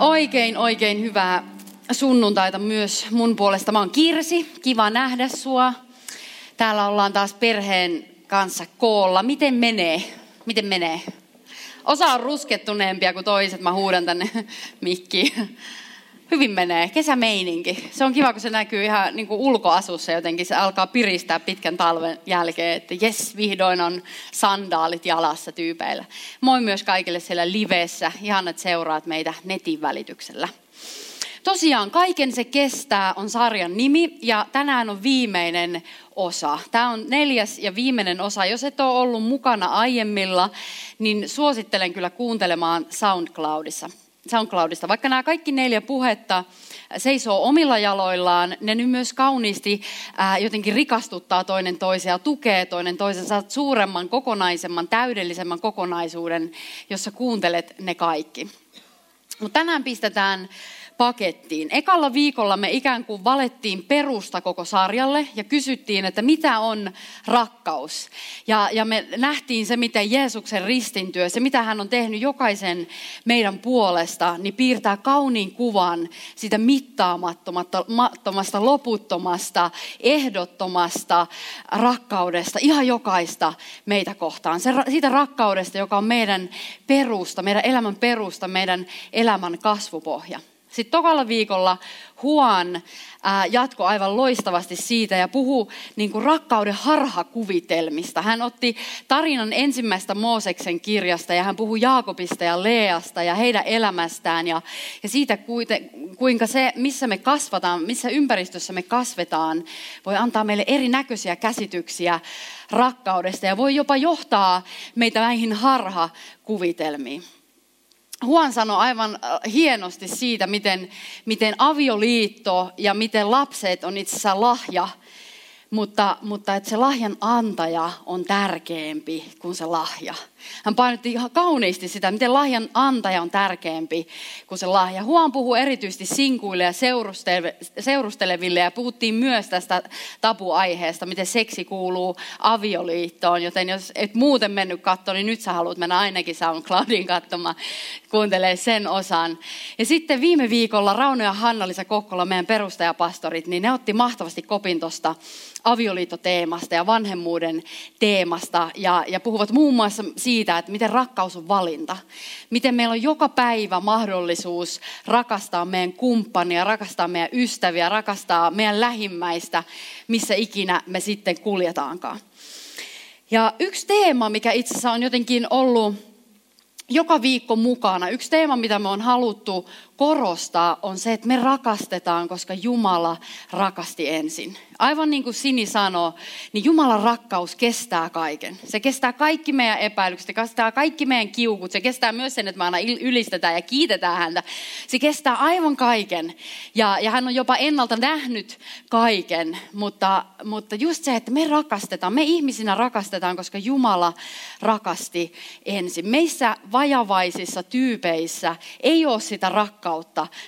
Oikein, oikein hyvää sunnuntaita myös mun puolesta. Mä oon Kirsi, kiva nähdä sua. Täällä ollaan taas perheen kanssa koolla. Miten menee? Miten menee? Osa on ruskettuneempia kuin toiset. Mä huudan tänne mikkiin. Hyvin menee. Kesämeininki. Se on kiva, kun se näkyy ihan niin kuin ulkoasussa jotenkin. Se alkaa piristää pitkän talven jälkeen, että jes, vihdoin on sandaalit jalassa tyypeillä. Moi myös kaikille siellä livessä. Ihan, että seuraat meitä netin välityksellä. Tosiaan, Kaiken se kestää on sarjan nimi ja tänään on viimeinen osa. Tämä on neljäs ja viimeinen osa. Jos et ole ollut mukana aiemmilla, niin suosittelen kyllä kuuntelemaan SoundCloudissa. SoundCloudista. Vaikka nämä kaikki neljä puhetta seisoo omilla jaloillaan, ne nyt myös kauniisti ää, jotenkin rikastuttaa toinen toisia, tukee toinen toisen, saat suuremman, kokonaisemman, täydellisemmän kokonaisuuden, jossa kuuntelet ne kaikki. Mutta tänään pistetään pakettiin. Ekalla viikolla me ikään kuin valettiin perusta koko sarjalle ja kysyttiin, että mitä on rakkaus. Ja, ja me nähtiin se, miten Jeesuksen ristintyö, se mitä hän on tehnyt jokaisen meidän puolesta, niin piirtää kauniin kuvan sitä mittaamattomasta, loputtomasta, ehdottomasta rakkaudesta, ihan jokaista meitä kohtaan. Se, siitä rakkaudesta, joka on meidän perusta, meidän elämän perusta, meidän elämän kasvupohja. Sitten tokalla viikolla Huan jatko aivan loistavasti siitä ja puhuu niin kuin rakkauden harhakuvitelmista. Hän otti tarinan ensimmäistä Mooseksen kirjasta ja hän puhuu Jaakobista ja Leasta ja heidän elämästään ja, ja siitä, kuinka se, missä me kasvataan, missä ympäristössä me kasvetaan, voi antaa meille erinäköisiä käsityksiä rakkaudesta ja voi jopa johtaa meitä näihin harhakuvitelmiin. Huon sanoi aivan äh, hienosti siitä, miten, miten avioliitto ja miten lapset on itse asiassa lahja mutta, mutta että se lahjan antaja on tärkeämpi kuin se lahja. Hän painotti ihan kauniisti sitä, miten lahjan antaja on tärkeämpi kuin se lahja. Huon puhuu erityisesti sinkuille ja seurusteleville ja puhuttiin myös tästä tapuaiheesta, miten seksi kuuluu avioliittoon. Joten jos et muuten mennyt katsomaan, niin nyt sä haluat mennä ainakin SoundCloudin katsomaan, kuuntelee sen osan. Ja sitten viime viikolla Rauno ja Hanna-Lisa Kokkola, meidän perustajapastorit, niin ne otti mahtavasti kopin tuosta avioliittoteemasta ja vanhemmuuden teemasta ja, ja puhuvat muun muassa siitä, että miten rakkaus on valinta. Miten meillä on joka päivä mahdollisuus rakastaa meidän kumppania, rakastaa meidän ystäviä, rakastaa meidän lähimmäistä, missä ikinä me sitten kuljetaankaan. Ja yksi teema, mikä itse asiassa on jotenkin ollut joka viikko mukana. Yksi teema, mitä me on haluttu korostaa, on se, että me rakastetaan, koska Jumala rakasti ensin. Aivan niin kuin Sini sanoo, niin Jumalan rakkaus kestää kaiken. Se kestää kaikki meidän epäilykset, se kestää kaikki meidän kiukut, se kestää myös sen, että me aina ylistetään ja kiitetään häntä. Se kestää aivan kaiken. Ja, ja hän on jopa ennalta nähnyt kaiken, mutta, mutta just se, että me rakastetaan, me ihmisinä rakastetaan, koska Jumala rakasti ensin. Meissä vajavaisissa tyypeissä ei ole sitä rakkautta,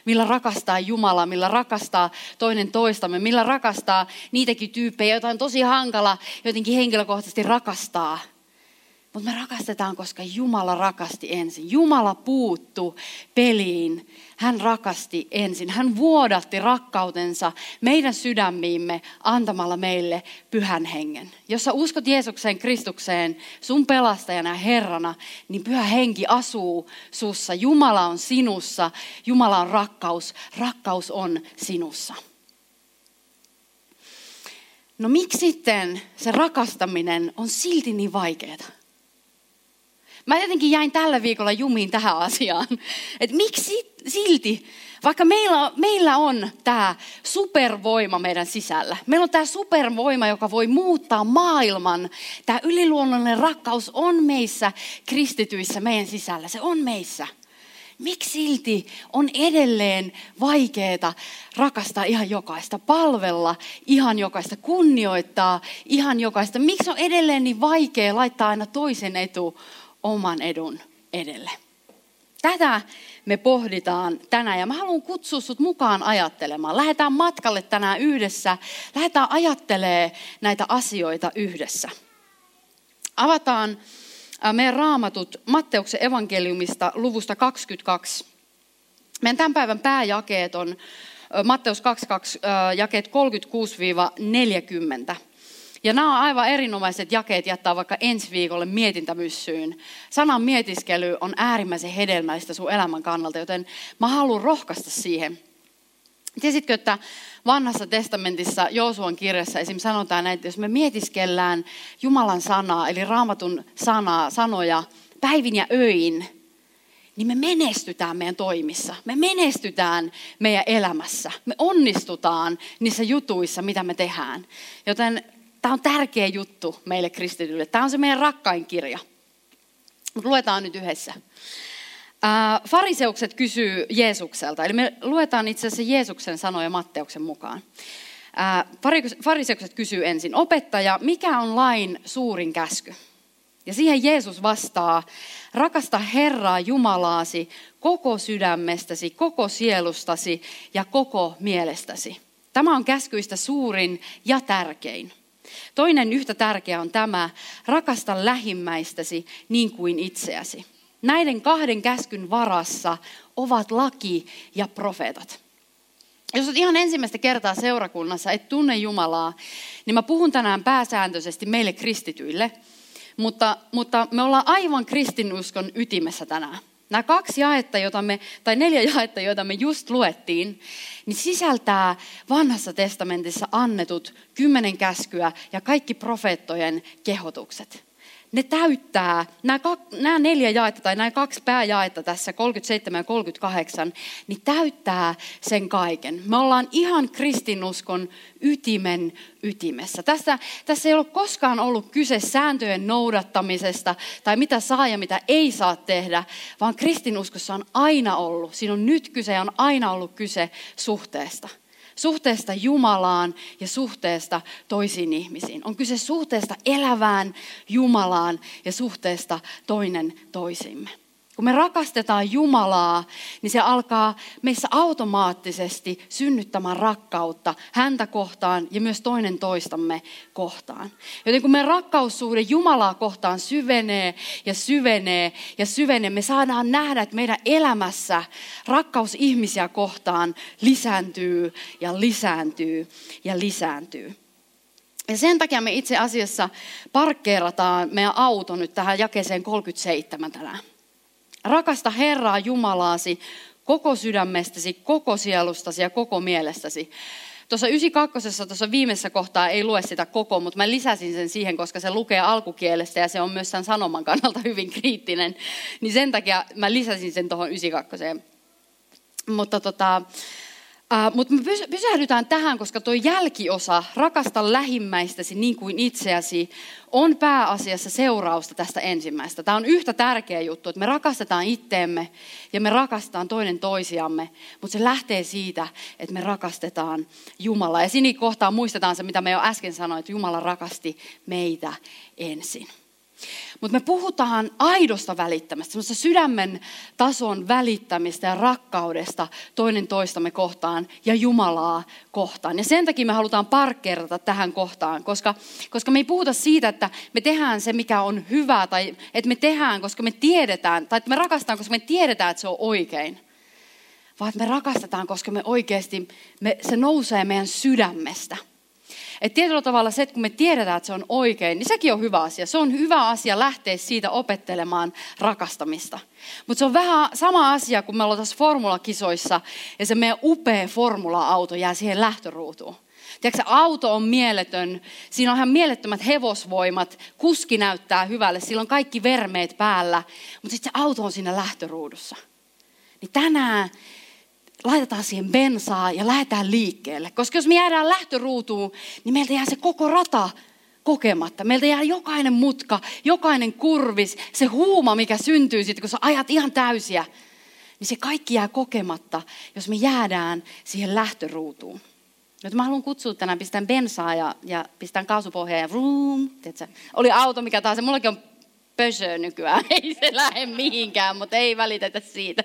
millä rakastaa Jumala, millä rakastaa toinen toistamme, millä rakastaa niitäkin tyyppejä, joita on tosi hankala jotenkin henkilökohtaisesti rakastaa. Mutta me rakastetaan, koska Jumala rakasti ensin. Jumala puuttu peliin. Hän rakasti ensin. Hän vuodatti rakkautensa meidän sydämiimme antamalla meille pyhän hengen. Jos sä uskot Jeesukseen Kristukseen sun pelastajana ja Herrana, niin pyhä henki asuu sussa. Jumala on sinussa. Jumala on rakkaus. Rakkaus on sinussa. No miksi sitten se rakastaminen on silti niin vaikeaa? Mä jotenkin jäin tällä viikolla jumiin tähän asiaan. Että miksi silti, vaikka meillä, meillä on tämä supervoima meidän sisällä. Meillä on tämä supervoima, joka voi muuttaa maailman. Tämä yliluonnollinen rakkaus on meissä kristityissä meidän sisällä. Se on meissä. Miksi silti on edelleen vaikeaa rakastaa ihan jokaista, palvella ihan jokaista, kunnioittaa ihan jokaista? Miksi on edelleen niin vaikea laittaa aina toisen etu oman edun edelle? Tätä me pohditaan tänään ja mä haluan kutsua sut mukaan ajattelemaan. Lähdetään matkalle tänään yhdessä. Lähdetään ajattelemaan näitä asioita yhdessä. Avataan meidän raamatut Matteuksen evankeliumista luvusta 22. Meidän tämän päivän pääjakeet on Matteus 22, jakeet 36-40. Ja nämä on aivan erinomaiset jakeet jättää vaikka ensi viikolle mietintämyssyyn. Sanan mietiskely on äärimmäisen hedelmällistä sun elämän kannalta, joten mä haluan rohkaista siihen. Tiesitkö, että vanhassa testamentissa Joosuan kirjassa esim. sanotaan näin, että jos me mietiskellään Jumalan sanaa, eli raamatun sanaa, sanoja päivin ja öin, niin me menestytään meidän toimissa. Me menestytään meidän elämässä. Me onnistutaan niissä jutuissa, mitä me tehdään. Joten tämä on tärkeä juttu meille kristityille. Tämä on se meidän rakkain kirja. Mutta luetaan nyt yhdessä. Fariseukset kysyy Jeesukselta, eli me luetaan itse asiassa Jeesuksen sanoja Matteuksen mukaan. Fariseukset kysyy ensin, opettaja, mikä on lain suurin käsky? Ja siihen Jeesus vastaa, rakasta Herraa Jumalaasi koko sydämestäsi, koko sielustasi ja koko mielestäsi. Tämä on käskyistä suurin ja tärkein. Toinen yhtä tärkeä on tämä, rakasta lähimmäistäsi niin kuin itseäsi. Näiden kahden käskyn varassa ovat laki ja profeetat. Jos olet ihan ensimmäistä kertaa seurakunnassa, et tunne Jumalaa, niin mä puhun tänään pääsääntöisesti meille kristityille, mutta, mutta me ollaan aivan kristinuskon ytimessä tänään. Nämä kaksi jaetta, joita me, tai neljä jaetta, joita me just luettiin, niin sisältää vanhassa testamentissa annetut kymmenen käskyä ja kaikki profeettojen kehotukset ne täyttää, nämä, nämä neljä jaetta tai nämä kaksi pääjaetta tässä, 37 ja 38, niin täyttää sen kaiken. Me ollaan ihan kristinuskon ytimen ytimessä. Tässä, tässä ei ole koskaan ollut kyse sääntöjen noudattamisesta tai mitä saa ja mitä ei saa tehdä, vaan kristinuskossa on aina ollut, siinä on nyt kyse ja on aina ollut kyse suhteesta suhteesta Jumalaan ja suhteesta toisiin ihmisiin. On kyse suhteesta elävään Jumalaan ja suhteesta toinen toisimme. Kun me rakastetaan Jumalaa, niin se alkaa meissä automaattisesti synnyttämään rakkautta häntä kohtaan ja myös toinen toistamme kohtaan. Joten kun meidän rakkaussuhde Jumalaa kohtaan syvenee ja syvenee ja syvenee, me saadaan nähdä, että meidän elämässä rakkaus ihmisiä kohtaan lisääntyy ja lisääntyy ja lisääntyy. Ja sen takia me itse asiassa parkkeerataan meidän auto nyt tähän jakeeseen 37 tänään. Rakasta Herraa Jumalaasi koko sydämestäsi, koko sielustasi ja koko mielestäsi. Tuossa 92. tuossa viimeisessä kohtaa ei lue sitä koko, mutta mä lisäsin sen siihen, koska se lukee alkukielestä ja se on myös sen sanoman kannalta hyvin kriittinen. Niin sen takia mä lisäsin sen tuohon 92. Mutta tota, Uh, Mutta me pysähdytään tähän, koska tuo jälkiosa, rakasta lähimmäistäsi niin kuin itseäsi, on pääasiassa seurausta tästä ensimmäistä. Tämä on yhtä tärkeä juttu, että me rakastetaan itteemme ja me rakastetaan toinen toisiamme, mutta se lähtee siitä, että me rakastetaan Jumalaa. Ja siinä kohtaa muistetaan se, mitä me jo äsken sanoin, että Jumala rakasti meitä ensin. Mutta me puhutaan aidosta välittämistä, semmoista sydämen tason välittämistä ja rakkaudesta toinen toistamme kohtaan ja Jumalaa kohtaan. Ja sen takia me halutaan parkkeerata tähän kohtaan, koska, koska me ei puhuta siitä, että me tehdään se, mikä on hyvä, tai että me tehdään, koska me tiedetään, tai että me rakastetaan, koska me tiedetään, että se on oikein. Vaan että me rakastetaan, koska me oikeasti, me, se nousee meidän sydämestä – että tietyllä tavalla se, että kun me tiedetään, että se on oikein, niin sekin on hyvä asia. Se on hyvä asia lähteä siitä opettelemaan rakastamista. Mutta se on vähän sama asia, kun me ollaan tässä formulakisoissa ja se meidän upea formula-auto jää siihen lähtöruutuun. Tiedätkö, auto on mieletön, siinä on ihan mielettömät hevosvoimat, kuski näyttää hyvälle, sillä on kaikki vermeet päällä, mutta sitten se auto on siinä lähtöruudussa. Niin tänään laitetaan siihen bensaa ja lähdetään liikkeelle. Koska jos me jäädään lähtöruutuun, niin meiltä jää se koko rata kokematta. Meiltä jää jokainen mutka, jokainen kurvis, se huuma, mikä syntyy sitten, kun sä ajat ihan täysiä, niin se kaikki jää kokematta, jos me jäädään siihen lähtöruutuun. Nyt mä haluan kutsua tänään, pistän bensaa ja, ja pistän kaasupohjaa ja vroom? Oli auto mikä tahansa, mullakin on pösö nykyään, ei se lähde mihinkään, mutta ei välitetä siitä.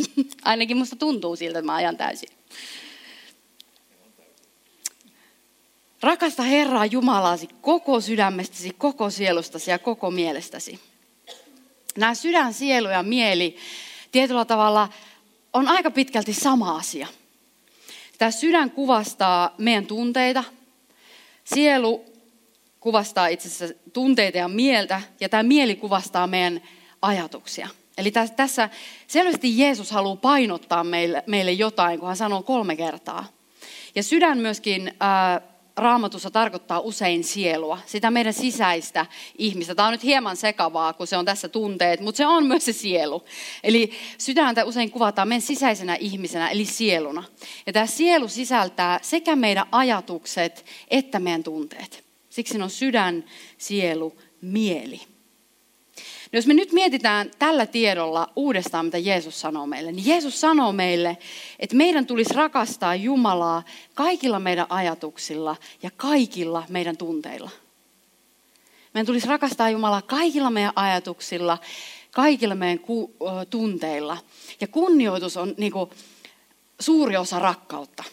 Ainakin musta tuntuu siltä, että mä ajan täysin. Rakasta Herraa Jumalasi koko sydämestäsi, koko sielustasi ja koko mielestäsi. Nämä sydän, sielu ja mieli tietyllä tavalla on aika pitkälti sama asia. Tämä sydän kuvastaa meidän tunteita, sielu kuvastaa itse asiassa tunteita ja mieltä, ja tämä mieli kuvastaa meidän ajatuksia. Eli tässä selvästi Jeesus haluaa painottaa meille, meille jotain, kun hän sanoo kolme kertaa. Ja sydän myöskin ää, raamatussa tarkoittaa usein sielua, sitä meidän sisäistä ihmistä. Tämä on nyt hieman sekavaa, kun se on tässä tunteet, mutta se on myös se sielu. Eli sydäntä usein kuvataan meidän sisäisenä ihmisenä, eli sieluna. Ja tämä sielu sisältää sekä meidän ajatukset että meidän tunteet. Siksi on sydän, sielu, mieli. No jos me nyt mietitään tällä tiedolla uudestaan, mitä Jeesus sanoo meille, niin Jeesus sanoo meille, että meidän tulisi rakastaa Jumalaa kaikilla meidän ajatuksilla ja kaikilla meidän tunteilla. Meidän tulisi rakastaa Jumalaa kaikilla meidän ajatuksilla, kaikilla meidän ku, tunteilla. Ja kunnioitus on niin kuin, suuri osa rakkautta.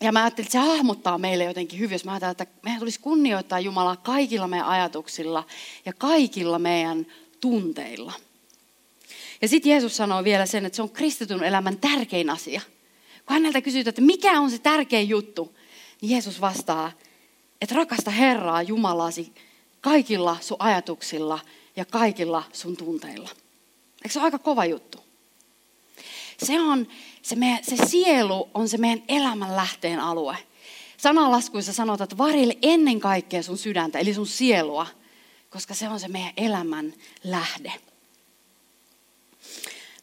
Ja mä ajattelin, että se hahmottaa meille jotenkin hyvin, jos mä ajattelen, että meidän tulisi kunnioittaa Jumalaa kaikilla meidän ajatuksilla ja kaikilla meidän tunteilla. Ja sitten Jeesus sanoo vielä sen, että se on kristityn elämän tärkein asia. Kun häneltä kysytään, että mikä on se tärkein juttu, niin Jeesus vastaa, että rakasta Herraa Jumalasi kaikilla sun ajatuksilla ja kaikilla sun tunteilla. Eikö se ole aika kova juttu? Se on, se, meidän, se sielu on se meidän elämän lähteen alue. Sanalaskuissa sanotaan, että varille ennen kaikkea sun sydäntä, eli sun sielua, koska se on se meidän elämän lähde.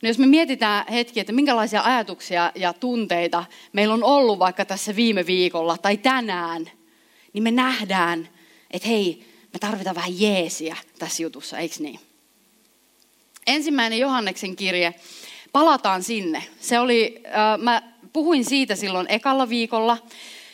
No jos me mietitään hetki, että minkälaisia ajatuksia ja tunteita meillä on ollut vaikka tässä viime viikolla tai tänään, niin me nähdään, että hei, me tarvitaan vähän jeesiä tässä jutussa, eikö niin? Ensimmäinen Johanneksen kirje palataan sinne. Se oli, äh, mä puhuin siitä silloin ekalla viikolla,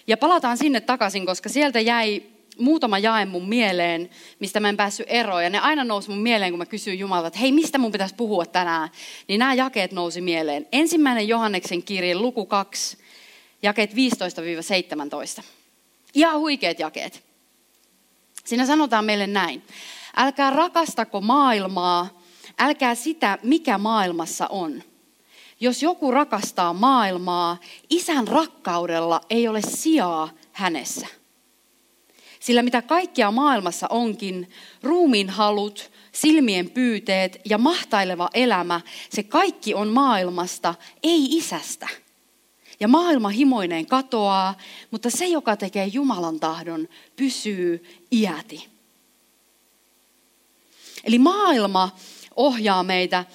ja palataan sinne takaisin, koska sieltä jäi muutama jae mun mieleen, mistä mä en päässyt eroon. Ja ne aina nousi mun mieleen, kun mä kysyin Jumalta, että hei, mistä mun pitäisi puhua tänään? Niin nämä jakeet nousi mieleen. Ensimmäinen Johanneksen kirje, luku 2, jakeet 15-17. Ihan huikeat jakeet. Siinä sanotaan meille näin. Älkää rakastako maailmaa, älkää sitä, mikä maailmassa on. Jos joku rakastaa maailmaa, isän rakkaudella ei ole sijaa hänessä. Sillä mitä kaikkea maailmassa onkin, ruumiin halut, silmien pyyteet ja mahtaileva elämä, se kaikki on maailmasta, ei isästä. Ja maailma himoineen katoaa, mutta se, joka tekee Jumalan tahdon, pysyy iäti. Eli maailma ohjaa meitä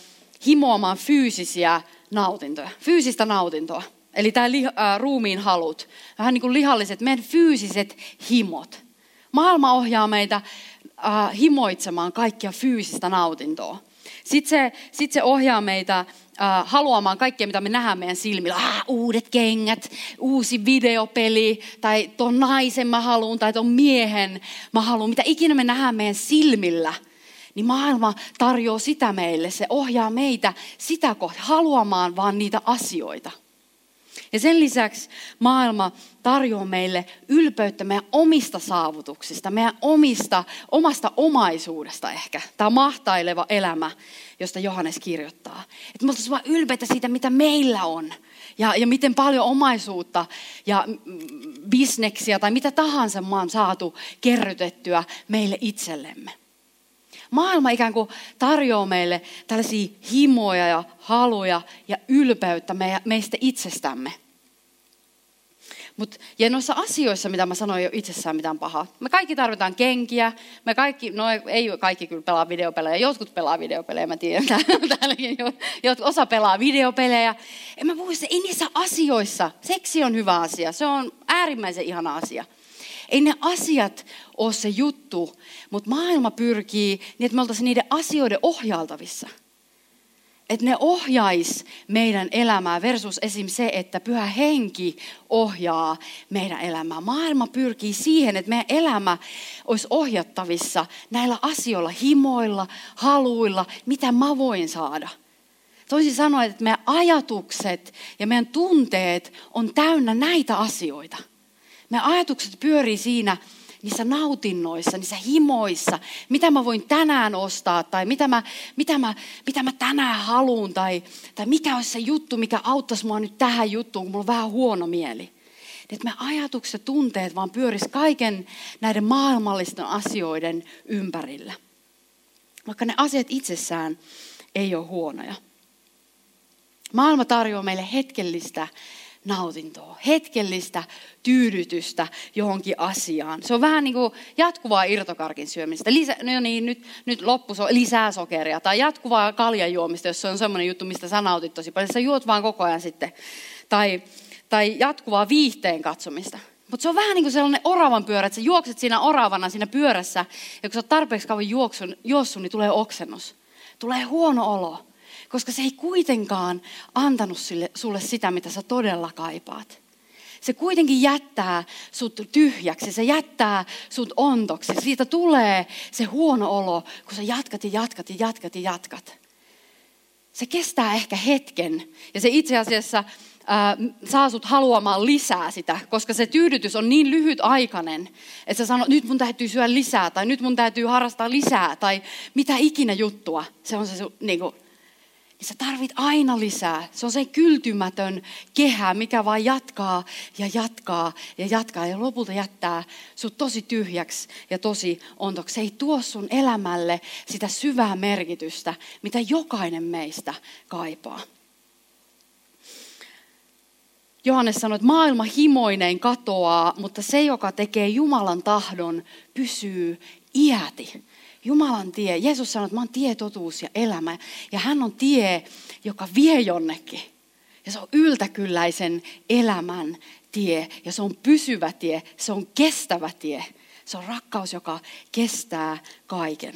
himoamaan fyysisiä nautintoja, fyysistä nautintoa. Eli tämä li, ää, ruumiin halut, vähän niin kuin lihalliset, meidän fyysiset himot. Maailma ohjaa meitä ää, himoitsemaan kaikkia fyysistä nautintoa. Sitten se, sit se ohjaa meitä ää, haluamaan kaikkea, mitä me nähdään meidän silmillä. Ah, uudet kengät, uusi videopeli, tai tuon naisen mä haluan, tai tuon miehen mä haluan. Mitä ikinä me nähdään meidän silmillä – niin maailma tarjoaa sitä meille. Se ohjaa meitä sitä kohtaa haluamaan vaan niitä asioita. Ja sen lisäksi maailma tarjoaa meille ylpeyttä meidän omista saavutuksista, meidän omista, omasta omaisuudesta ehkä. Tämä mahtaileva elämä, josta Johannes kirjoittaa. Että me oltaisiin vaan ylpeitä siitä, mitä meillä on. Ja, ja miten paljon omaisuutta ja bisneksiä tai mitä tahansa me on saatu kerrytettyä meille itsellemme. Maailma ikään kuin tarjoaa meille tällaisia himoja ja haluja ja ylpeyttä meistä itsestämme. Mut, ja noissa asioissa, mitä mä sanoin, ei ole itsessään mitään pahaa. Me kaikki tarvitaan kenkiä. Me kaikki, no ei kaikki kyllä pelaa videopelejä. Jotkut pelaa videopelejä, mä tiedän. Täälläkin jotkut, osa pelaa videopelejä. En mä puhu, ei niissä asioissa. Seksi on hyvä asia. Se on äärimmäisen ihana asia. Ei ne asiat ole se juttu, mutta maailma pyrkii niin, että me oltaisiin niiden asioiden ohjaltavissa. että ne ohjais meidän elämää versus esim. se, että pyhä henki ohjaa meidän elämää. Maailma pyrkii siihen, että meidän elämä olisi ohjattavissa näillä asioilla, himoilla, haluilla, mitä mä voin saada. Toisin sanoen, että meidän ajatukset ja meidän tunteet on täynnä näitä asioita. Meidän ajatukset pyörii siinä, niissä nautinnoissa, niissä himoissa, mitä mä voin tänään ostaa tai mitä mä, mitä mä, mitä mä tänään haluan tai, tai mikä olisi se juttu, mikä auttaisi mua nyt tähän juttuun, kun mulla on vähän huono mieli. Että me ajatukset ja tunteet vaan pyöris kaiken näiden maailmallisten asioiden ympärillä. Vaikka ne asiat itsessään ei ole huonoja. Maailma tarjoaa meille hetkellistä nautintoa, hetkellistä tyydytystä johonkin asiaan. Se on vähän niin kuin jatkuvaa irtokarkin syömistä. Lisä, no niin, nyt, nyt loppu lisää sokeria. Tai jatkuvaa kaljan juomista, jos se on semmoinen juttu, mistä sä nautit tosi paljon. Sä juot vaan koko ajan sitten. Tai, tai jatkuvaa viihteen katsomista. Mutta se on vähän niin kuin sellainen oravan pyörä, että sä juokset siinä oravana siinä pyörässä, ja kun sä oot tarpeeksi kauan juoksun, juossut, niin tulee oksennus. Tulee huono olo koska se ei kuitenkaan antanut sille, sulle sitä, mitä sä todella kaipaat. Se kuitenkin jättää sut tyhjäksi, se jättää sut ontoksi. Siitä tulee se huono olo, kun sä jatkat ja jatkat ja jatkat ja jatkat. Se kestää ehkä hetken ja se itse asiassa saa sut haluamaan lisää sitä, koska se tyydytys on niin lyhytaikainen, että sä sanot, nyt mun täytyy syödä lisää tai nyt mun täytyy harrastaa lisää tai mitä ikinä juttua. Se on se niin kuin, niin sä tarvit aina lisää. Se on se kyltymätön kehä, mikä vaan jatkaa ja jatkaa ja jatkaa ja lopulta jättää sut tosi tyhjäksi ja tosi ontoksi. Se ei tuo sun elämälle sitä syvää merkitystä, mitä jokainen meistä kaipaa. Johannes sanoi, että maailma himoineen katoaa, mutta se, joka tekee Jumalan tahdon, pysyy iäti. Jumalan tie. Jeesus sanoi, että mä oon tie, totuus ja elämä. Ja hän on tie, joka vie jonnekin. Ja se on yltäkylläisen elämän tie. Ja se on pysyvä tie. Se on kestävä tie. Se on rakkaus, joka kestää kaiken.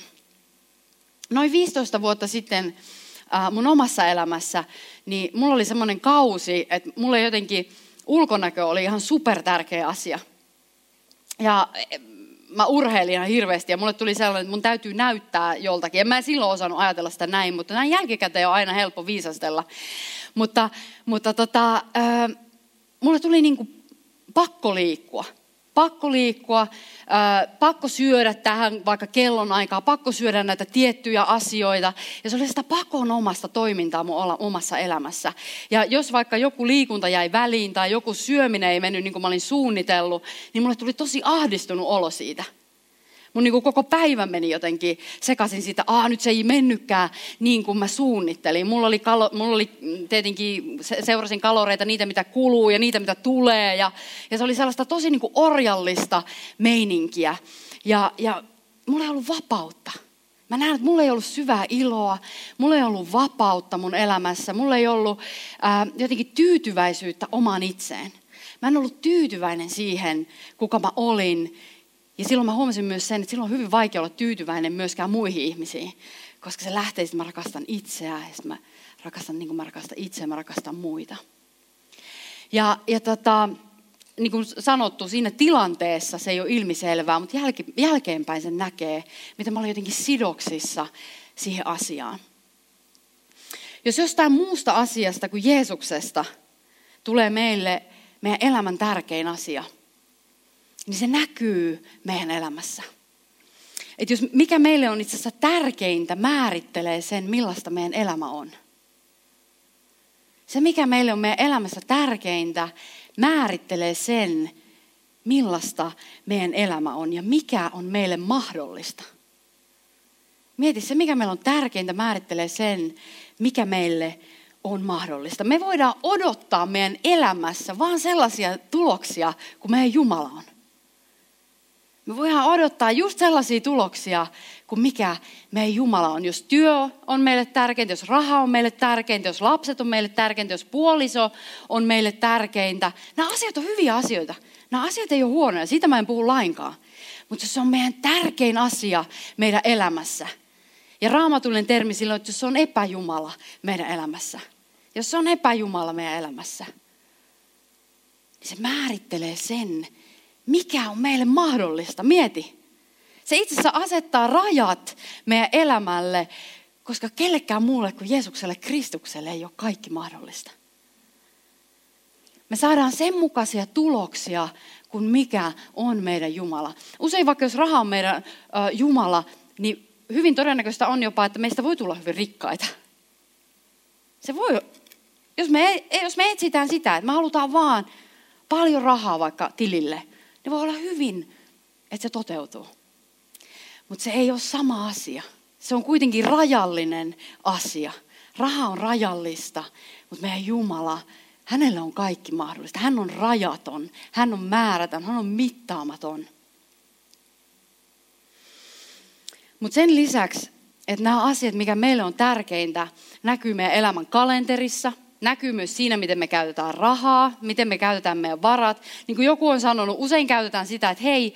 Noin 15 vuotta sitten mun omassa elämässä, niin mulla oli semmoinen kausi, että mulle jotenkin ulkonäkö oli ihan super tärkeä asia. Ja mä urheilin ihan hirveästi ja mulle tuli sellainen, että mun täytyy näyttää joltakin. En mä silloin osannut ajatella sitä näin, mutta näin jälkikäteen on aina helppo viisastella. Mutta, mutta tota, äh, mulle tuli niin kuin pakko liikkua. Pakko liikkua, äh, pakko syödä tähän vaikka kellon aikaa, pakko syödä näitä tiettyjä asioita. Ja se oli sitä pakon omasta toimintaa mun omassa elämässä. Ja jos vaikka joku liikunta jäi väliin tai joku syöminen ei mennyt niin kuin mä olin suunnitellut, niin mulle tuli tosi ahdistunut olo siitä mun niin kuin koko päivä meni jotenkin sekaisin siitä, että nyt se ei mennytkään niin kuin mä suunnittelin. Mulla oli, kalo, mulla oli tietenkin, seurasin kaloreita, niitä mitä kuluu ja niitä mitä tulee. Ja, ja se oli sellaista tosi niin kuin orjallista meininkiä. Ja, ja mulla ei ollut vapautta. Mä näen, että mulla ei ollut syvää iloa, mulla ei ollut vapautta mun elämässä, mulla ei ollut ää, jotenkin tyytyväisyyttä omaan itseen. Mä en ollut tyytyväinen siihen, kuka mä olin ja silloin mä huomasin myös sen, että silloin on hyvin vaikea olla tyytyväinen myöskään muihin ihmisiin, koska se lähtee, että mä rakastan itseä, ja mä rakastan niin kuin mä rakastan itseä, mä rakastan muita. Ja, ja tota, niin kuin sanottu, siinä tilanteessa se ei ole ilmiselvää, mutta jälki, jälkeenpäin sen näkee, miten mä olin jotenkin sidoksissa siihen asiaan. Jos jostain muusta asiasta kuin Jeesuksesta tulee meille meidän elämän tärkein asia – niin se näkyy meidän elämässä. Et jos mikä meille on itse asiassa tärkeintä, määrittelee sen, millaista meidän elämä on. Se, mikä meille on meidän elämässä tärkeintä, määrittelee sen, millaista meidän elämä on ja mikä on meille mahdollista. Mieti, se mikä meillä on tärkeintä määrittelee sen, mikä meille on mahdollista. Me voidaan odottaa meidän elämässä vain sellaisia tuloksia, kuin meidän Jumala on. Me voidaan odottaa just sellaisia tuloksia kuin mikä meidän Jumala on. Jos työ on meille tärkeintä, jos raha on meille tärkeintä, jos lapset on meille tärkeintä, jos puoliso on meille tärkeintä. Nämä asiat on hyviä asioita. Nämä asiat ei ole huonoja, siitä mä en puhu lainkaan. Mutta se on meidän tärkein asia meidän elämässä. Ja raamatullinen termi silloin, että se on epäjumala meidän elämässä, jos se on epäjumala meidän elämässä, niin se määrittelee sen, mikä on meille mahdollista. Mieti. Se itse asiassa asettaa rajat meidän elämälle, koska kellekään muulle kuin Jeesukselle, Kristukselle ei ole kaikki mahdollista. Me saadaan sen mukaisia tuloksia, kuin mikä on meidän Jumala. Usein vaikka jos raha on meidän äh, Jumala, niin hyvin todennäköistä on jopa, että meistä voi tulla hyvin rikkaita. Se voi, jos me, jos me etsitään sitä, että me halutaan vaan paljon rahaa vaikka tilille, niin voi olla hyvin, että se toteutuu. Mutta se ei ole sama asia. Se on kuitenkin rajallinen asia. Raha on rajallista, mutta meidän Jumala, hänellä on kaikki mahdollista. Hän on rajaton, hän on määrätön, hän on mittaamaton. Mutta sen lisäksi, että nämä asiat, mikä meille on tärkeintä, näkyy meidän elämän kalenterissa, näkyy myös siinä, miten me käytetään rahaa, miten me käytetään meidän varat. Niin kuin joku on sanonut, usein käytetään sitä, että hei,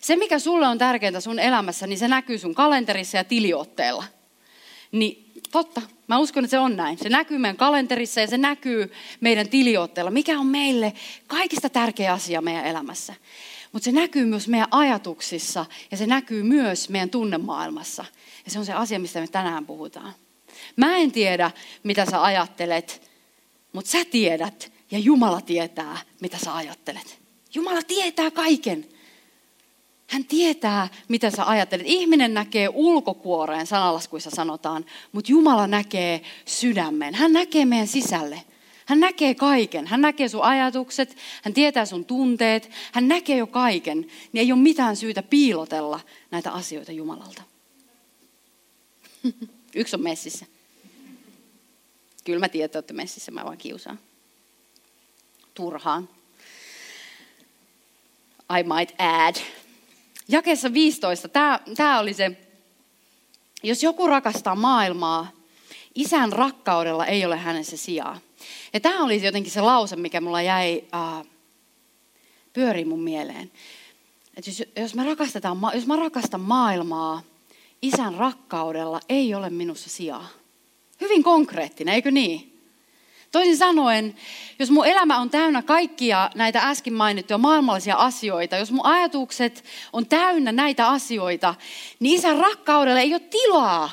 se mikä sulle on tärkeintä sun elämässä, niin se näkyy sun kalenterissa ja tiliotteella. Niin totta, mä uskon, että se on näin. Se näkyy meidän kalenterissa ja se näkyy meidän tiliotteella, mikä on meille kaikista tärkeä asia meidän elämässä. Mutta se näkyy myös meidän ajatuksissa ja se näkyy myös meidän tunnemaailmassa. Ja se on se asia, mistä me tänään puhutaan. Mä en tiedä, mitä sä ajattelet, mutta sä tiedät ja Jumala tietää, mitä sä ajattelet. Jumala tietää kaiken. Hän tietää, mitä sä ajattelet. Ihminen näkee ulkokuoreen, sanalaskuissa sanotaan, mutta Jumala näkee sydämen. Hän näkee meidän sisälle. Hän näkee kaiken. Hän näkee sun ajatukset, hän tietää sun tunteet, hän näkee jo kaiken. Niin ei ole mitään syytä piilotella näitä asioita Jumalalta. Yksi on messissä. Kyllä mä tiedän, että messissä, mä vaan kiusaan. Turhaan. I might add. Jakeessa 15, tämä, oli se, jos joku rakastaa maailmaa, isän rakkaudella ei ole hänessä sijaa. Ja tämä oli jotenkin se lause, mikä mulla jäi äh, pyörii mun mieleen. Että jos, jos, mä rakastetaan, jos mä rakastan maailmaa, isän rakkaudella ei ole minussa sijaa. Hyvin konkreettinen, eikö niin? Toisin sanoen, jos mun elämä on täynnä kaikkia näitä äsken mainittuja maailmallisia asioita, jos mun ajatukset on täynnä näitä asioita, niin isän rakkaudelle ei ole tilaa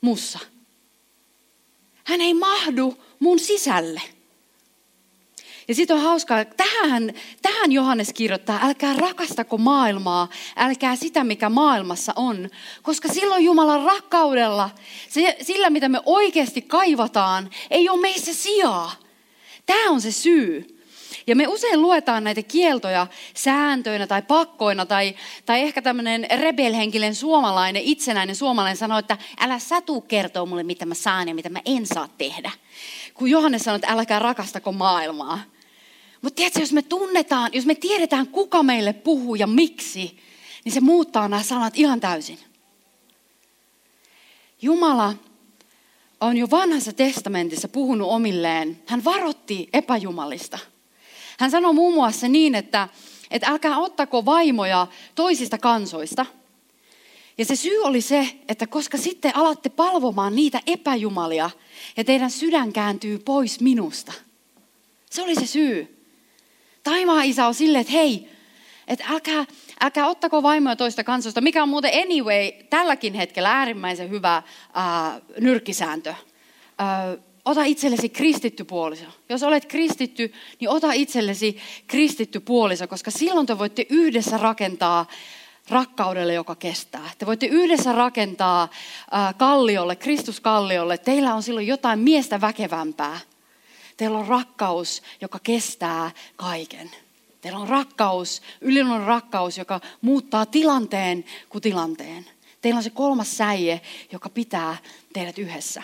mussa. Hän ei mahdu mun sisälle. Ja sitten on hauskaa, tähän, tähän Johannes kirjoittaa, älkää rakastako maailmaa, älkää sitä, mikä maailmassa on. Koska silloin Jumalan rakkaudella, se, sillä mitä me oikeasti kaivataan, ei ole meissä sijaa. Tämä on se syy. Ja me usein luetaan näitä kieltoja sääntöinä tai pakkoina tai, tai ehkä tämmöinen rebelhenkinen suomalainen, itsenäinen suomalainen sanoo, että älä sä tuu kertoa mulle, mitä mä saan ja mitä mä en saa tehdä. Kun Johannes sanoi, että älkää rakastako maailmaa. Mutta tiedätkö, jos me tunnetaan, jos me tiedetään, kuka meille puhuu ja miksi, niin se muuttaa nämä sanat ihan täysin. Jumala on jo vanhassa testamentissa puhunut omilleen. Hän varotti epäjumalista. Hän sanoi muun muassa niin, että, että älkää ottako vaimoja toisista kansoista. Ja se syy oli se, että koska sitten alatte palvomaan niitä epäjumalia ja teidän sydän kääntyy pois minusta. Se oli se syy. Taivaan isä on silleen, että hei, että älkää, älkää ottako vaimoja toista kansosta, mikä on muuten anyway tälläkin hetkellä äärimmäisen hyvä ää, nyrkkisääntö. Ää, ota itsellesi kristitty puoliso. Jos olet kristitty, niin ota itsellesi kristitty puoliso, koska silloin te voitte yhdessä rakentaa rakkaudelle, joka kestää. Te voitte yhdessä rakentaa ää, kalliolle, Kristuskalliolle. Teillä on silloin jotain miestä väkevämpää. Teillä on rakkaus, joka kestää kaiken. Teillä on rakkaus, yliluonnon rakkaus, joka muuttaa tilanteen kuin tilanteen. Teillä on se kolmas säie, joka pitää teidät yhdessä.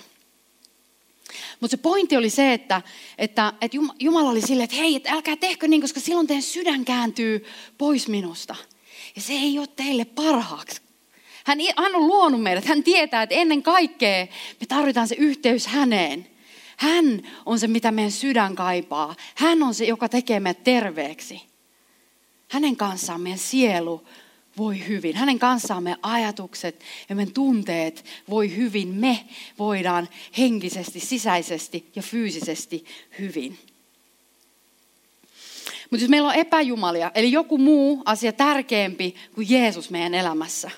Mutta se pointti oli se, että, että, että Jumala oli silleen, että hei, että älkää tehkö niin, koska silloin teidän sydän kääntyy pois minusta. Ja se ei ole teille parhaaksi. Hän, hän on luonut meidät, hän tietää, että ennen kaikkea me tarvitaan se yhteys häneen. Hän on se, mitä meidän sydän kaipaa. Hän on se, joka tekee meidät terveeksi. Hänen kanssaan meidän sielu voi hyvin. Hänen kanssaan meidän ajatukset ja meidän tunteet voi hyvin. Me voidaan henkisesti, sisäisesti ja fyysisesti hyvin. Mutta jos meillä on epäjumalia, eli joku muu asia tärkeämpi kuin Jeesus meidän elämässä,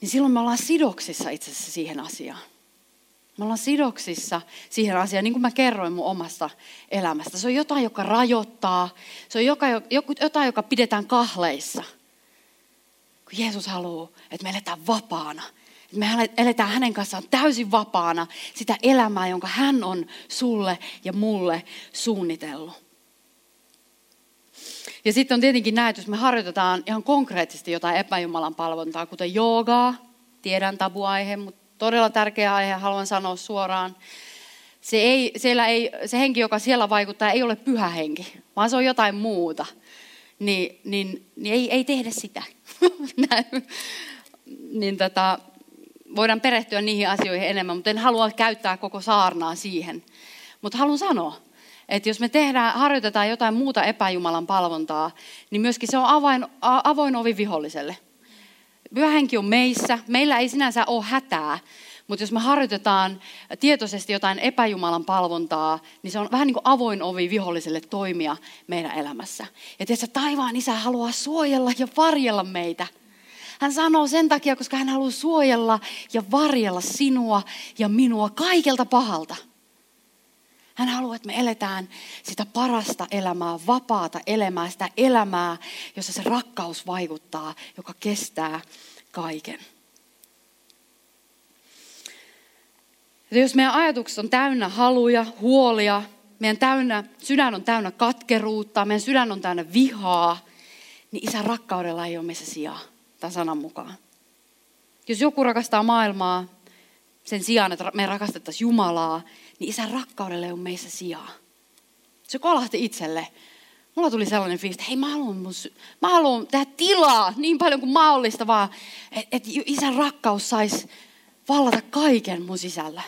niin silloin me ollaan sidoksissa itse asiassa siihen asiaan. Me ollaan sidoksissa siihen asiaan, niin kuin mä kerroin mun omasta elämästä. Se on jotain, joka rajoittaa. Se on jotain, joka pidetään kahleissa. Kun Jeesus haluaa, että me eletään vapaana. Että me eletään hänen kanssaan täysin vapaana sitä elämää, jonka hän on sulle ja mulle suunnitellut. Ja sitten on tietenkin näin, että jos me harjoitetaan ihan konkreettisesti jotain epäjumalan palvontaa, kuten joogaa, tiedän tabuaihe, mutta todella tärkeä aihe, haluan sanoa suoraan. Se, ei, siellä ei, se henki, joka siellä vaikuttaa, ei ole pyhä henki, vaan se on jotain muuta. Niin, niin, niin ei, ei tehdä sitä. niin tota, voidaan perehtyä niihin asioihin enemmän, mutta en halua käyttää koko saarnaa siihen. Mutta haluan sanoa, että jos me tehdään, harjoitetaan jotain muuta epäjumalan palvontaa, niin myöskin se on avoin, avoin ovi viholliselle. Pyhähenki on meissä, meillä ei sinänsä ole hätää, mutta jos me harjoitetaan tietoisesti jotain epäjumalan palvontaa, niin se on vähän niin kuin avoin ovi viholliselle toimia meidän elämässä. Ja tiedätkö, taivaan isä haluaa suojella ja varjella meitä. Hän sanoo sen takia, koska hän haluaa suojella ja varjella sinua ja minua kaikelta pahalta. Hän haluaa, että me eletään sitä parasta elämää, vapaata elämää, sitä elämää, jossa se rakkaus vaikuttaa, joka kestää kaiken. Ja jos meidän ajatukset on täynnä haluja, huolia, meidän täynnä, sydän on täynnä katkeruutta, meidän sydän on täynnä vihaa, niin isän rakkaudella ei ole meissä sijaa, tämän sanan mukaan. Jos joku rakastaa maailmaa sen sijaan, että me rakastettaisiin Jumalaa, niin isän rakkaudelle on meissä sijaa. Se kolahti itselle. Mulla tuli sellainen fiilis, että hei mä haluan, mun, mä haluan tehdä tilaa niin paljon kuin mahdollista vaan, että et isän rakkaus saisi vallata kaiken mun sisällä.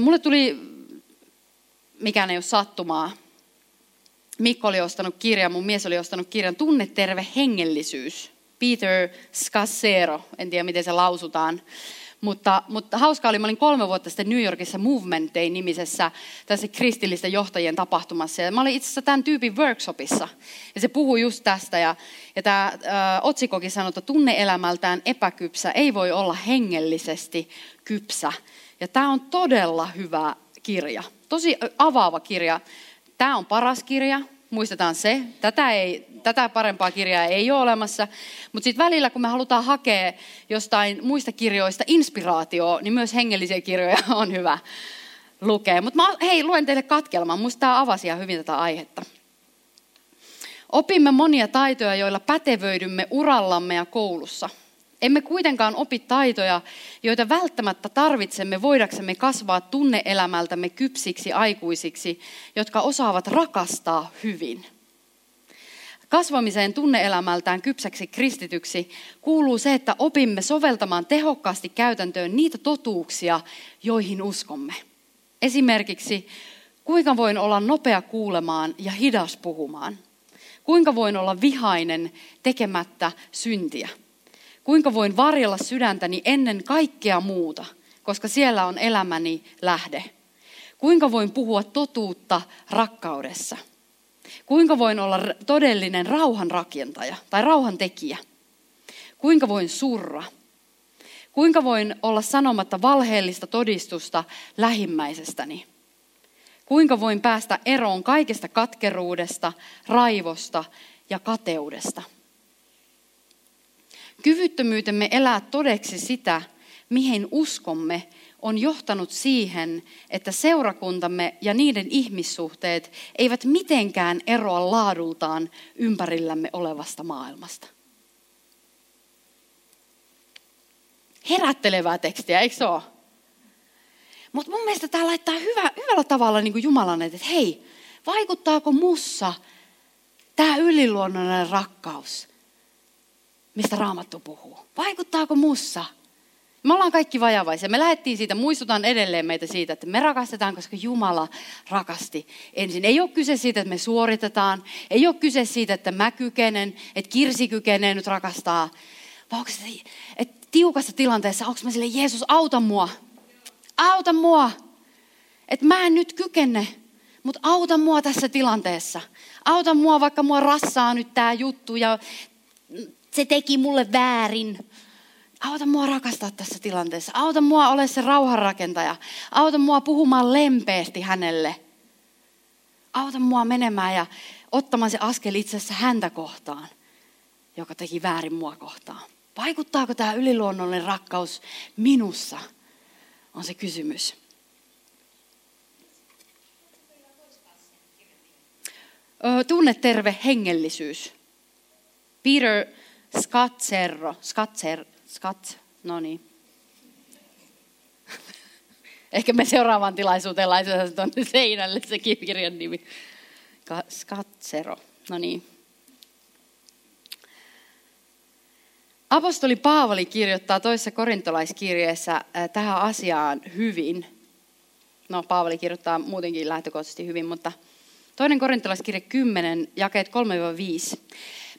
Mulle tuli, mikään ei ole sattumaa, Mikko oli ostanut kirjan, mun mies oli ostanut kirjan Tunneterve hengellisyys. Peter Scassero, en tiedä miten se lausutaan. Mutta, mutta hauska oli, mä olin kolme vuotta sitten New Yorkissa Movement Day-nimisessä tässä kristillisten johtajien tapahtumassa. Ja mä olin itse asiassa tämän tyypin workshopissa. Ja se puhuu just tästä. Ja, ja tämä äh, otsikokin sanoo, että tunneelämältään epäkypsä ei voi olla hengellisesti kypsä. Ja tämä on todella hyvä kirja. Tosi avaava kirja. Tämä on paras kirja, muistetaan se. Tätä, ei, tätä parempaa kirjaa ei ole olemassa. Mutta sitten välillä, kun me halutaan hakea jostain muista kirjoista inspiraatioa, niin myös hengellisiä kirjoja on hyvä lukea. Mutta hei, luen teille katkelman. Musta tämä avasi hyvin tätä aihetta. Opimme monia taitoja, joilla pätevöidymme urallamme ja koulussa – emme kuitenkaan opi taitoja, joita välttämättä tarvitsemme voidaksemme kasvaa tunneelämältämme kypsiksi aikuisiksi, jotka osaavat rakastaa hyvin. Kasvamiseen tunneelämältään kypsäksi kristityksi kuuluu se, että opimme soveltamaan tehokkaasti käytäntöön niitä totuuksia, joihin uskomme. Esimerkiksi, kuinka voin olla nopea kuulemaan ja hidas puhumaan? Kuinka voin olla vihainen tekemättä syntiä? Kuinka voin varjella sydäntäni ennen kaikkea muuta, koska siellä on elämäni lähde? Kuinka voin puhua totuutta rakkaudessa? Kuinka voin olla todellinen rauhan rakentaja tai rauhan tekijä? Kuinka voin surra? Kuinka voin olla sanomatta valheellista todistusta lähimmäisestäni? Kuinka voin päästä eroon kaikesta katkeruudesta, raivosta ja kateudesta? Kyvyttömyytemme elää todeksi sitä, mihin uskomme, on johtanut siihen, että seurakuntamme ja niiden ihmissuhteet eivät mitenkään eroa laadultaan ympärillämme olevasta maailmasta. Herättelevää tekstiä, eikö se ole? Mutta mun mielestä tämä laittaa hyvä, hyvällä tavalla niin kuin Jumalan, että hei, vaikuttaako mussa tämä yliluonnollinen rakkaus mistä Raamattu puhuu? Vaikuttaako mussa? Me ollaan kaikki vajavaisia. Me lähdettiin siitä, muistutan edelleen meitä siitä, että me rakastetaan, koska Jumala rakasti ensin. Ei ole kyse siitä, että me suoritetaan. Ei ole kyse siitä, että mä kykenen, että Kirsi kykenee nyt rakastaa. Vaan onko se, että tiukassa tilanteessa, onko mä sille, Jeesus, auta mua. Auta mua. Että mä en nyt kykene, mutta auta mua tässä tilanteessa. Auta mua, vaikka mua rassaa nyt tämä juttu ja se teki mulle väärin. Auta mua rakastaa tässä tilanteessa. Auta mua ole se rauhanrakentaja. Auta mua puhumaan lempeästi hänelle. Auta mua menemään ja ottamaan se askel itse asiassa häntä kohtaan, joka teki väärin mua kohtaan. Vaikuttaako tämä yliluonnollinen rakkaus minussa? On se kysymys. Tunne terve hengellisyys. Peter Scazzero, Scatzer, Scatz, no niin. Ehkä me seuraavaan tilaisuuteen laitetaan tuonne seinälle se kirjan nimi. Scazzero, no niin. Apostoli Paavali kirjoittaa toisessa korintolaiskirjeessä tähän asiaan hyvin. No, Paavali kirjoittaa muutenkin lähtökohtaisesti hyvin, mutta toinen korintolaiskirje 10, jakeet 3-5.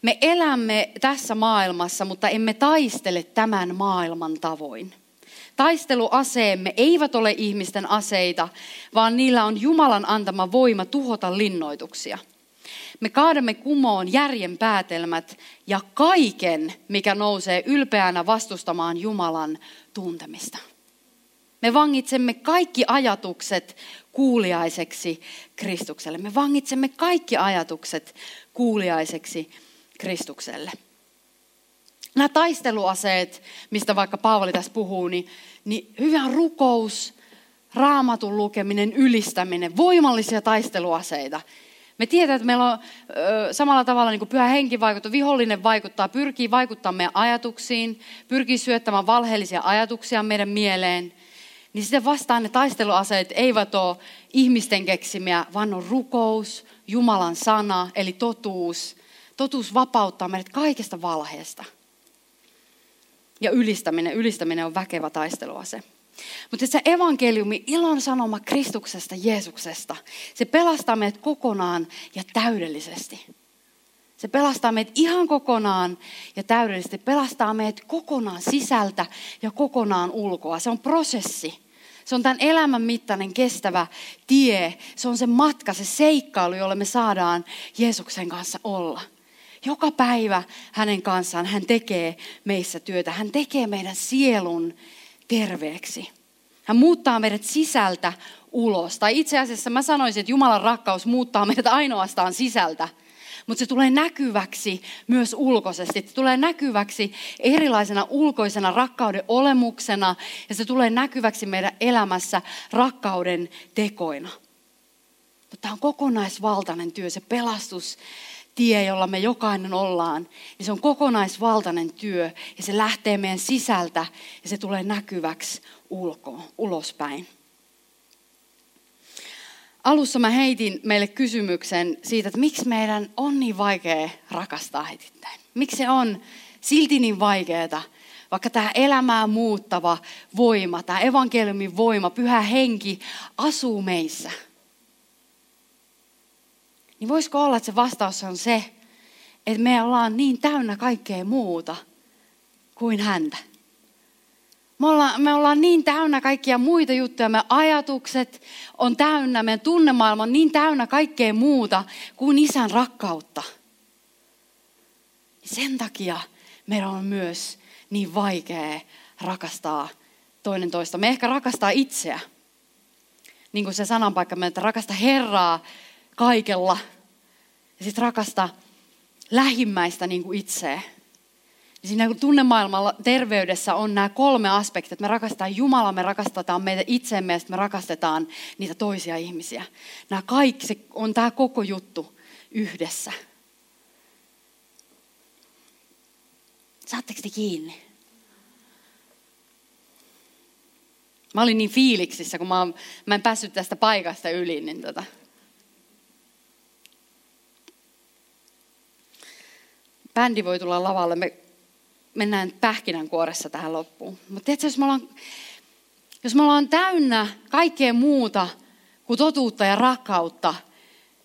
Me elämme tässä maailmassa, mutta emme taistele tämän maailman tavoin. Taisteluaseemme eivät ole ihmisten aseita, vaan niillä on Jumalan antama voima tuhota linnoituksia. Me kaadamme kumoon järjen päätelmät ja kaiken, mikä nousee ylpeänä vastustamaan Jumalan tuntemista. Me vangitsemme kaikki ajatukset kuuliaiseksi Kristukselle. Me vangitsemme kaikki ajatukset kuuliaiseksi Kristukselle. Nämä taisteluaseet, mistä vaikka Paavali tässä puhuu, niin, niin hyvä rukous, raamatun lukeminen, ylistäminen, voimallisia taisteluaseita. Me tiedetään, että meillä on ö, samalla tavalla niin kuin pyhä henki vaikuttaa, vihollinen vaikuttaa, pyrkii vaikuttamaan meidän ajatuksiin, pyrkii syöttämään valheellisia ajatuksia meidän mieleen. Niin sitten vastaan ne taisteluaseet eivät ole ihmisten keksimiä, vaan on rukous, Jumalan sana, eli totuus, Totuus vapauttaa meidät kaikesta valheesta. Ja ylistäminen, ylistäminen on väkevä taisteluase. Mutta se evankeliumi, ilon sanoma Kristuksesta, Jeesuksesta, se pelastaa meidät kokonaan ja täydellisesti. Se pelastaa meidät ihan kokonaan ja täydellisesti. Pelastaa meidät kokonaan sisältä ja kokonaan ulkoa. Se on prosessi. Se on tämän elämän mittainen kestävä tie. Se on se matka, se seikkailu, jolle me saadaan Jeesuksen kanssa olla. Joka päivä hänen kanssaan hän tekee meissä työtä. Hän tekee meidän sielun terveeksi. Hän muuttaa meidät sisältä ulos. Tai itse asiassa mä sanoisin, että Jumalan rakkaus muuttaa meidät ainoastaan sisältä. Mutta se tulee näkyväksi myös ulkoisesti. Se tulee näkyväksi erilaisena ulkoisena rakkauden olemuksena ja se tulee näkyväksi meidän elämässä rakkauden tekoina. Mutta tämä on kokonaisvaltainen työ, se pelastus tie, jolla me jokainen ollaan, niin se on kokonaisvaltainen työ ja se lähtee meidän sisältä ja se tulee näkyväksi ulkoon, ulospäin. Alussa mä heitin meille kysymyksen siitä, että miksi meidän on niin vaikea rakastaa hetittäin. Miksi se on silti niin vaikeaa, vaikka tämä elämää muuttava voima, tämä evankeliumin voima, pyhä henki asuu meissä – niin voisiko olla, että se vastaus on se, että me ollaan niin täynnä kaikkea muuta kuin häntä. Me ollaan, me ollaan niin täynnä kaikkia muita juttuja, meidän ajatukset on täynnä, meidän tunnemaailma on niin täynnä kaikkea muuta kuin isän rakkautta. Sen takia meidän on myös niin vaikea rakastaa toinen toista. Me ehkä rakastaa itseä. Niin kuin se sananpaikka, että rakasta Herraa kaikella ja sitten rakasta lähimmäistä niin kuin itseä. Ja siinä tunnemaailmalla terveydessä on nämä kolme aspektia. Että me rakastetaan Jumalaa, me rakastetaan meitä itseemme ja me rakastetaan niitä toisia ihmisiä. Nämä kaikki, se on tämä koko juttu yhdessä. Saatteko te kiinni? Mä olin niin fiiliksissä, kun mä, mä en päässyt tästä paikasta yli, niin tota, bändi voi tulla lavalle. Me mennään pähkinänkuoressa tähän loppuun. Mutta tiedätkö, jos me, ollaan, jos me ollaan täynnä kaikkea muuta kuin totuutta ja rakkautta,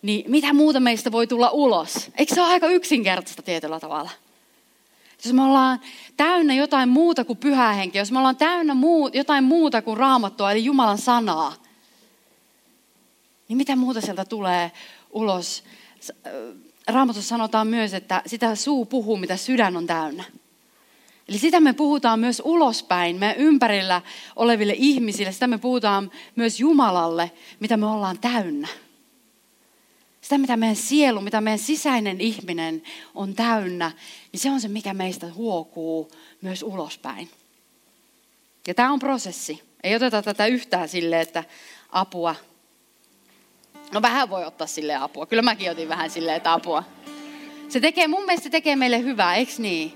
niin mitä muuta meistä voi tulla ulos? Eikö se ole aika yksinkertaista tietyllä tavalla? Jos me ollaan täynnä jotain muuta kuin pyhää henki, jos me ollaan täynnä muu, jotain muuta kuin raamattua, eli Jumalan sanaa, niin mitä muuta sieltä tulee ulos? Raamatussa sanotaan myös, että sitä suu puhuu, mitä sydän on täynnä. Eli sitä me puhutaan myös ulospäin, meidän ympärillä oleville ihmisille, sitä me puhutaan myös Jumalalle, mitä me ollaan täynnä. Sitä, mitä meidän sielu, mitä meidän sisäinen ihminen on täynnä, niin se on se, mikä meistä huokuu myös ulospäin. Ja tämä on prosessi. Ei oteta tätä yhtään sille, että apua. No vähän voi ottaa sille apua. Kyllä mäkin otin vähän sille, apua. Se tekee, mun mielestä se tekee meille hyvää, eikö niin?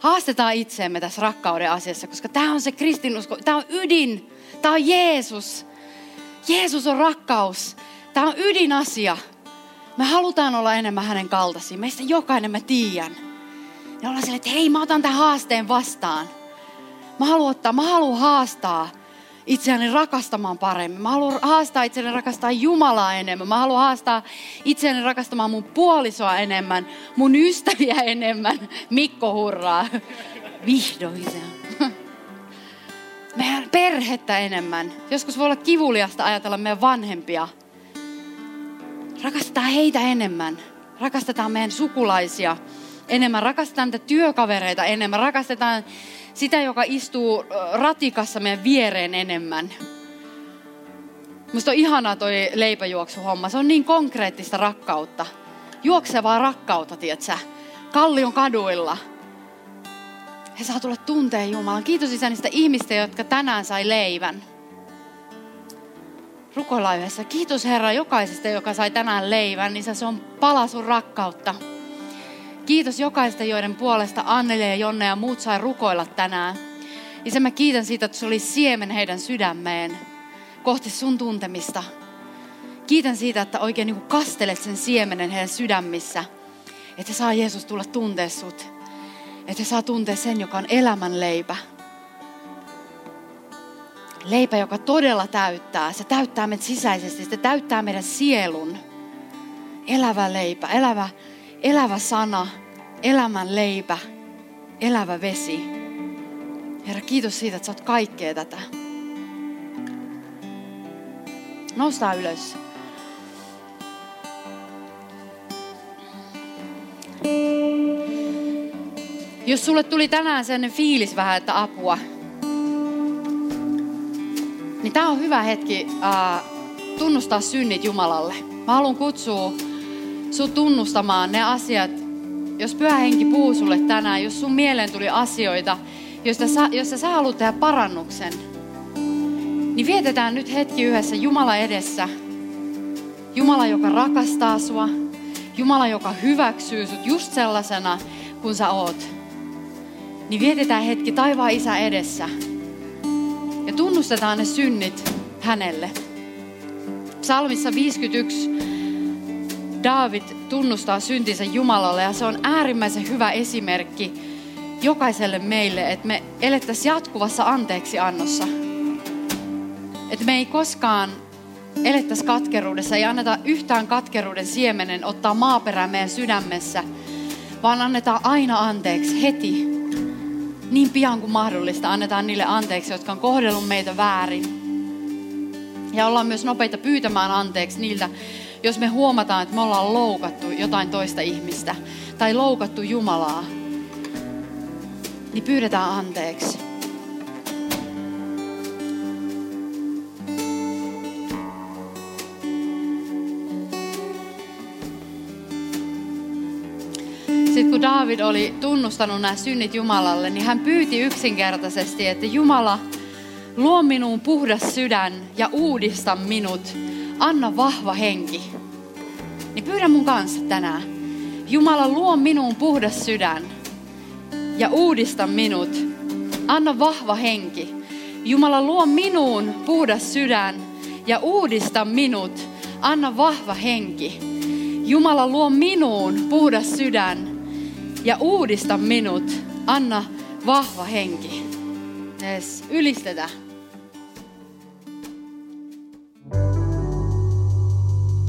Haastetaan itseemme tässä rakkauden asiassa, koska tämä on se kristinusko, tämä on ydin, tämä on Jeesus. Jeesus on rakkaus. Tämä on ydinasia. Me halutaan olla enemmän hänen kaltaisia. Meistä jokainen mä tiedän. Ja ollaan sille, että hei mä otan tämän haasteen vastaan. Mä haluan ottaa, mä haluan haastaa itseäni rakastamaan paremmin. Mä haluan haastaa itseäni rakastaa Jumalaa enemmän. Mä haluan haastaa itseäni rakastamaan mun puolisoa enemmän, mun ystäviä enemmän. Mikko hurraa. Vihdoin se Meidän perhettä enemmän. Joskus voi olla kivuliasta ajatella meidän vanhempia. Rakastetaan heitä enemmän. Rakastetaan meidän sukulaisia enemmän. Rakastetaan niitä työkavereita enemmän. Rakastetaan sitä, joka istuu ratikassa meidän viereen enemmän. Musta on ihanaa toi leipäjuoksuhomma. Se on niin konkreettista rakkautta. Juoksevaa rakkautta, tietsä. Kallion kaduilla. He saa tulla tunteen Jumalan. Kiitos Isä niistä ihmistä, jotka tänään sai leivän. Rukoillaan yhdessä. Kiitos Herra jokaisesta, joka sai tänään leivän. Niin se on pala sun rakkautta. Kiitos jokaista, joiden puolesta Anneli ja Jonne ja muut sai rukoilla tänään. Isä, mä kiitän siitä, että se oli siemen heidän sydämeen kohti sun tuntemista. Kiitän siitä, että oikein niin kastelet sen siemenen heidän sydämissä. Että saa Jeesus tulla tuntea sut. Että saa tuntea sen, joka on elämän leipä. Leipä, joka todella täyttää. Se täyttää meidät sisäisesti. Se täyttää meidän sielun. Elävä leipä, elävä elävä sana, elämän leipä, elävä vesi. Herra, kiitos siitä, että sä oot kaikkea tätä. Noustaan ylös. Jos sulle tuli tänään sen fiilis vähän, että apua, niin tämä on hyvä hetki uh, tunnustaa synnit Jumalalle. Mä haluan kutsua sut tunnustamaan ne asiat, jos pyhä henki puhuu sulle tänään, jos sun mieleen tuli asioita, joista sä, joista sä haluat tehdä parannuksen, niin vietetään nyt hetki yhdessä Jumala edessä. Jumala, joka rakastaa sua. Jumala, joka hyväksyy sut just sellaisena kuin sä oot. Niin vietetään hetki taivaan isä edessä. Ja tunnustetaan ne synnit hänelle. Psalmissa 51 David tunnustaa syntinsä Jumalalle ja se on äärimmäisen hyvä esimerkki jokaiselle meille, että me elettäisiin jatkuvassa anteeksi annossa. Että me ei koskaan elettäisi katkeruudessa, ei anneta yhtään katkeruuden siemenen ottaa maaperää meidän sydämessä, vaan annetaan aina anteeksi heti. Niin pian kuin mahdollista annetaan niille anteeksi, jotka on kohdellut meitä väärin. Ja ollaan myös nopeita pyytämään anteeksi niiltä, jos me huomataan, että me ollaan loukattu jotain toista ihmistä tai loukattu Jumalaa, niin pyydetään anteeksi. Sitten kun David oli tunnustanut nämä synnit Jumalalle, niin hän pyyti yksinkertaisesti, että Jumala, luo minuun puhdas sydän ja uudista minut anna vahva henki. Niin pyydä mun kanssa tänään. Jumala, luo minuun puhdas sydän ja uudista minut. Anna vahva henki. Jumala, luo minuun puhdas sydän ja uudista minut. Anna vahva henki. Jumala, luo minuun puhdas sydän ja uudista minut. Anna vahva henki. Yes, ylistetä.